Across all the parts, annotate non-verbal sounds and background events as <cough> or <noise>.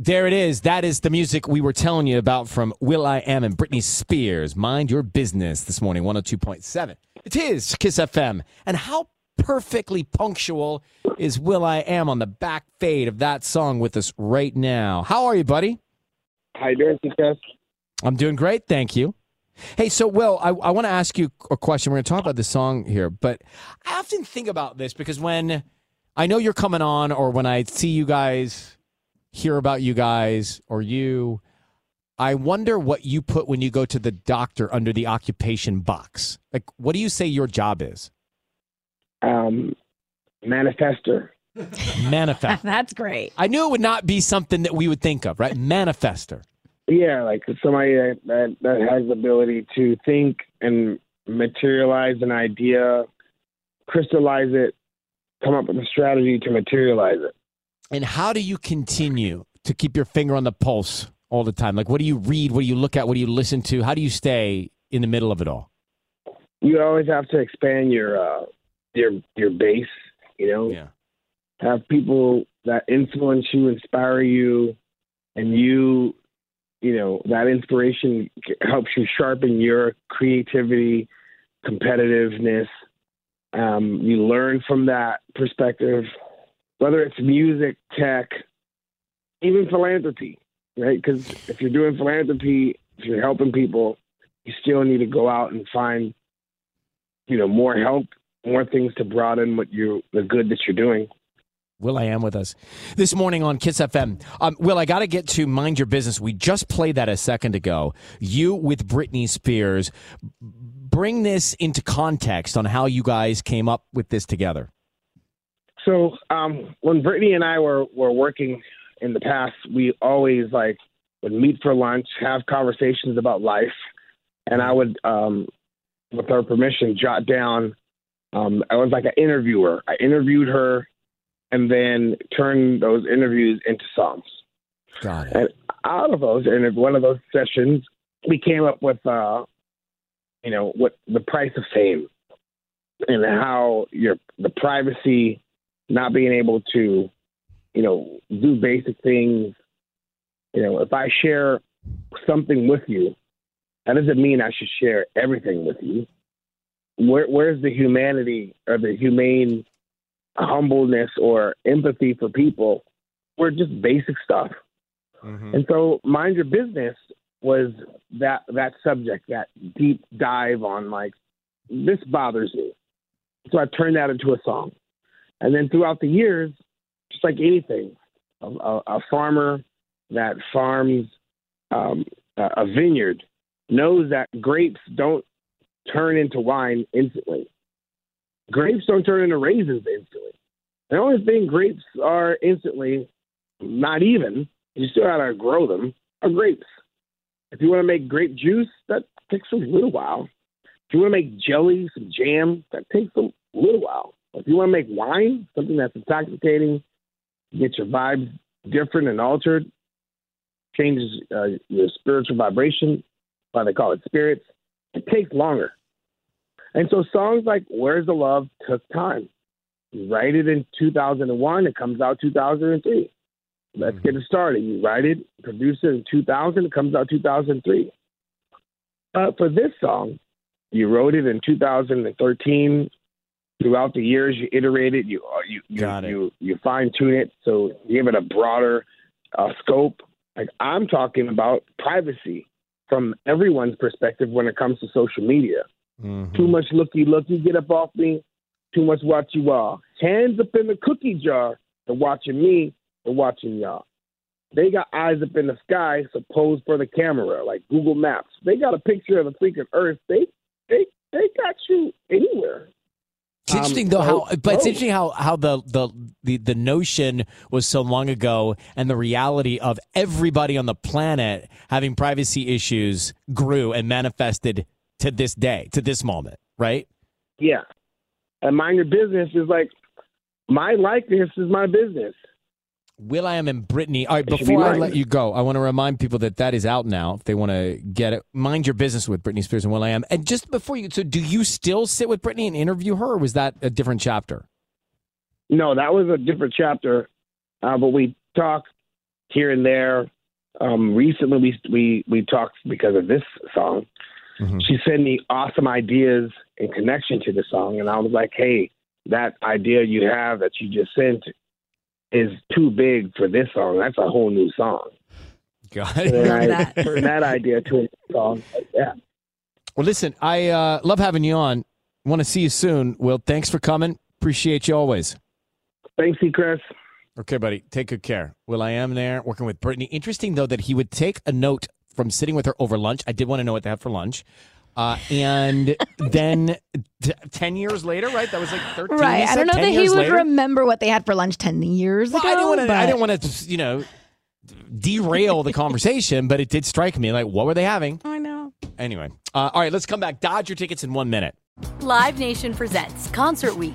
There it is. That is the music we were telling you about from will.i.am and Britney Spears. Mind your business this morning, 102.7. It is Kiss FM. And how perfectly punctual is will.i.am on the back fade of that song with us right now? How are you, buddy? How you doing, Kiss? I'm doing great, thank you. Hey, so Will, I, I want to ask you a question. We're going to talk about the song here, but I often think about this because when I know you're coming on, or when I see you guys, hear about you guys, or you, I wonder what you put when you go to the doctor under the occupation box. Like, what do you say your job is? Um, manifester. Manifest. <laughs> That's great. I knew it would not be something that we would think of, right? Manifester. Yeah, like somebody that, that that has the ability to think and materialize an idea, crystallize it, come up with a strategy to materialize it. And how do you continue to keep your finger on the pulse all the time? Like, what do you read? What do you look at? What do you listen to? How do you stay in the middle of it all? You always have to expand your uh, your your base. You know, Yeah. have people that influence you, inspire you, and you, you know, that inspiration helps you sharpen your creativity, competitiveness. Um, you learn from that perspective, whether it's music, tech, even philanthropy, right? Because if you're doing philanthropy, if you're helping people, you still need to go out and find, you know, more help, more things to broaden what you the good that you're doing. will.i.am with us this morning on Kiss FM. Um, Will, I got to get to mind your business. We just played that a second ago. You with Britney Spears. Bring this into context on how you guys came up with this together. So um, when Britney and I were were working in the past, we always like would meet for lunch, have conversations about life, and I would, um, with her permission, jot down. Um, I was like an interviewer. I interviewed her, and then turned those interviews into songs. Got it. And out of those, and in one of those sessions, we came up with, uh, you know, what the price of fame, and how your the privacy, not being able to, you know, do basic things. You know, if I share something with you, that doesn't mean I should share everything with you. Where, where's the humanity or the humane humbleness or empathy for people? We're just basic stuff. Mm-hmm. And so, mind your business was that that subject, that deep dive on like this bothers me. So I turned that into a song, and then throughout the years, just like anything, a, a, a farmer that farms um, a vineyard knows that grapes don't turn into wine instantly. Grapes don't turn into raisins instantly. The only thing grapes are instantly, not even, you still gotta grow them, are grapes. If you want to make grape juice, that takes a little while. If you want to make jelly, some jam, that takes a little while. If you want to make wine, something that's intoxicating, get your vibes different and altered, changes uh, your spiritual vibration, why they call it spirits, it takes longer. And so songs like Where's the Love took time. You write it in 2001, it comes out 2003. Let's get it started. You write it, produce it in 2000, it comes out 2003. But for this song, you wrote it in 2013. Throughout the years, you iterate it, you uh, you you, you, you fine tune it, so you give it a broader uh, scope. Like I'm talking about privacy from everyone's perspective when it comes to social media. Mm-hmm. Too much looky looky, get up off me. Too much watch you all. Hands up in the cookie jar. They're watching me. They're watching y'all. They got eyes up in the sky, so pose for the camera, like Google Maps. They got a picture of the freaking Earth. They they they got you anywhere. It's interesting um, though how, but it's interesting how how the, the the the notion was so long ago, and the reality of everybody on the planet having privacy issues grew and manifested to this day, to this moment, right? Yeah, and mind your business is like my likeness is my business. will.i.am and Britney. All right, before I let you go, I want to remind people that that is out now. If they want to get it, mind your business with Britney Spears and will.i.am. And just before you, so do you still sit with Britney and interview her, or was that a different chapter? No, that was a different chapter. Uh, but we talk here and there. Um, recently, we we we talked because of this song. Mm-hmm. She sent me awesome ideas in connection to the song, and I was like, "Hey, that idea you have that you just sent is too big for this song. That's a whole new song." Got it. <laughs> that. Turn that idea to a song. Yeah. Well, listen, I uh, love having you on. Want to see you soon, Will. Thanks for coming. Appreciate you always. Thanks, Chris. Okay, buddy. Take good care. will.i.am there working with Britney. Interesting though that he would take a note from sitting with her over lunch. I did want to know what they had for lunch. Uh, and then t- 10 years later, right? That was like 13. Right. I don't know that he would later. remember what they had for lunch 10 years well, ago. I didn't want to, but... I didn't want to, you know, derail the conversation, but it did strike me like, what were they having? I know. Anyway. Uh, all right, let's come back. Dodge your tickets in one minute. Live Nation presents Concert Week.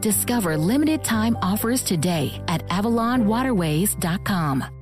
Discover limited time offers today at AvalonWaterways.com.